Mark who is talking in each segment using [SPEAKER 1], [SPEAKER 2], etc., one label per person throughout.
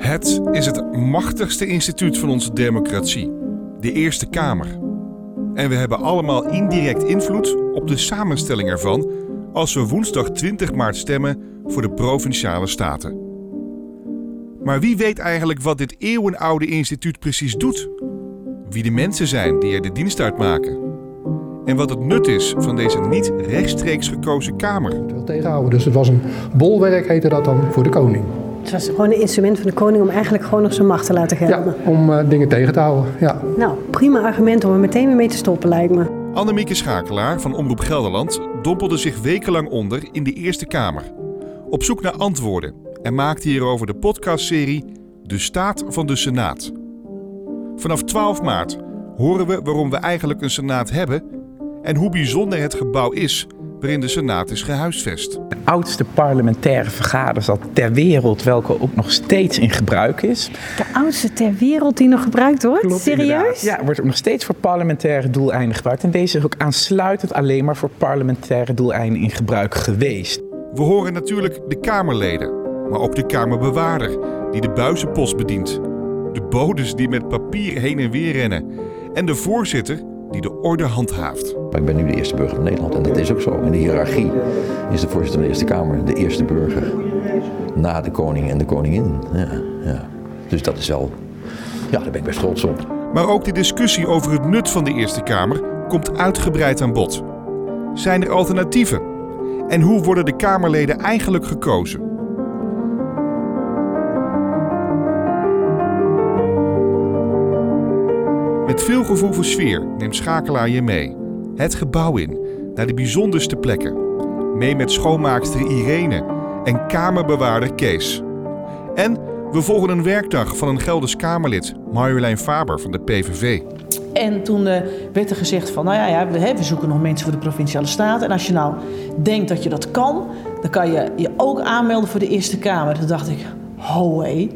[SPEAKER 1] Het is het machtigste instituut van onze democratie, de Eerste Kamer. En we hebben allemaal indirect invloed op de samenstelling ervan als we woensdag 20 maart stemmen voor de provinciale staten. Maar wie weet eigenlijk wat dit eeuwenoude instituut precies doet? Wie de mensen zijn die er de dienst uitmaken? En wat het nut is van deze niet rechtstreeks gekozen Kamer?
[SPEAKER 2] Tegenhouden. Dus het was een bolwerk, heette dat dan, voor de koning.
[SPEAKER 3] Het was gewoon een instrument van de koning om eigenlijk gewoon nog zijn macht te laten gelden.
[SPEAKER 2] Ja, om uh, dingen tegen te houden. Ja.
[SPEAKER 3] Nou, prima argument om er meteen weer mee te stoppen, lijkt me.
[SPEAKER 1] Annemieke Schakelaar van Omroep Gelderland dompelde zich wekenlang onder in de Eerste Kamer. Op zoek naar antwoorden en maakte hierover de podcastserie De Staat van de Senaat. Vanaf 12 maart horen we waarom we eigenlijk een Senaat hebben en hoe bijzonder het gebouw is waarin de Senaat is gehuisvest.
[SPEAKER 4] De oudste parlementaire vergaderzaal ter wereld, welke ook nog steeds in gebruik is.
[SPEAKER 3] De oudste ter wereld die nog gebruikt wordt?
[SPEAKER 4] Klopt,
[SPEAKER 3] Serieus?
[SPEAKER 4] Inderdaad. Ja, wordt ook nog steeds voor parlementaire doeleinden gebruikt. En deze is ook aansluitend alleen maar voor parlementaire doeleinden in gebruik geweest.
[SPEAKER 1] We horen natuurlijk de Kamerleden, maar ook de Kamerbewaarder die de buizenpost bedient. De bodes die met papier heen en weer rennen. En de voorzitter die de orde handhaaft.
[SPEAKER 5] Ik ben nu de eerste burger van Nederland en dat is ook zo. In de hiërarchie is de voorzitter van de Eerste Kamer de eerste burger na de koning en de koningin. Ja, ja. Dus dat is wel, ja, daar ben ik best trots op.
[SPEAKER 1] Maar ook de discussie over het nut van de Eerste Kamer komt uitgebreid aan bod. Zijn er alternatieven? En hoe worden de Kamerleden eigenlijk gekozen? Met veel gevoel voor sfeer neemt Schakelaar je mee. Het gebouw in, naar de bijzonderste plekken. Mee met schoonmaakster Irene en kamerbewaarder Kees. En we volgen een werkdag van een Gelders Kamerlid, Marjolein Faber van de PVV.
[SPEAKER 6] En toen uh, werd er gezegd van, nou ja, we, zoeken nog mensen voor de Provinciale Staten. En als je nou denkt dat je dat kan, dan kan je je ook aanmelden voor de Eerste Kamer. Toen dacht ik, ho hé,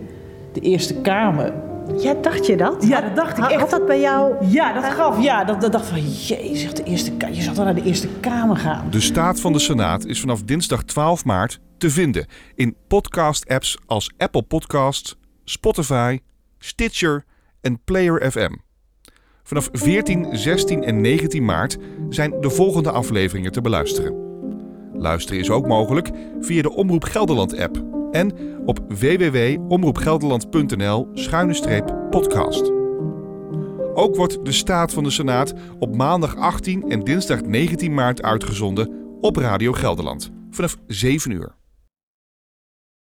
[SPEAKER 6] de Eerste Kamer,
[SPEAKER 3] ja, dacht je dat?
[SPEAKER 6] Ja, dat dacht ik echt.
[SPEAKER 3] Had dat bij jou?
[SPEAKER 6] Ja, dat gaf. Ja, dat, dat dacht van, jezus, de eerste, je zou dan naar de Eerste Kamer gaan.
[SPEAKER 1] De staat van de Senaat is vanaf dinsdag 12 maart te vinden in podcast-apps als Apple Podcasts, Spotify, Stitcher en Player FM. Vanaf 14, 16 en 19 maart zijn de volgende afleveringen te beluisteren. Luisteren is ook mogelijk via de Omroep Gelderland app en op www.omroepgelderland.nl-podcast. Ook wordt de Staat van de Senaat op maandag 18 en dinsdag 19 maart uitgezonden op Radio Gelderland vanaf 7 uur.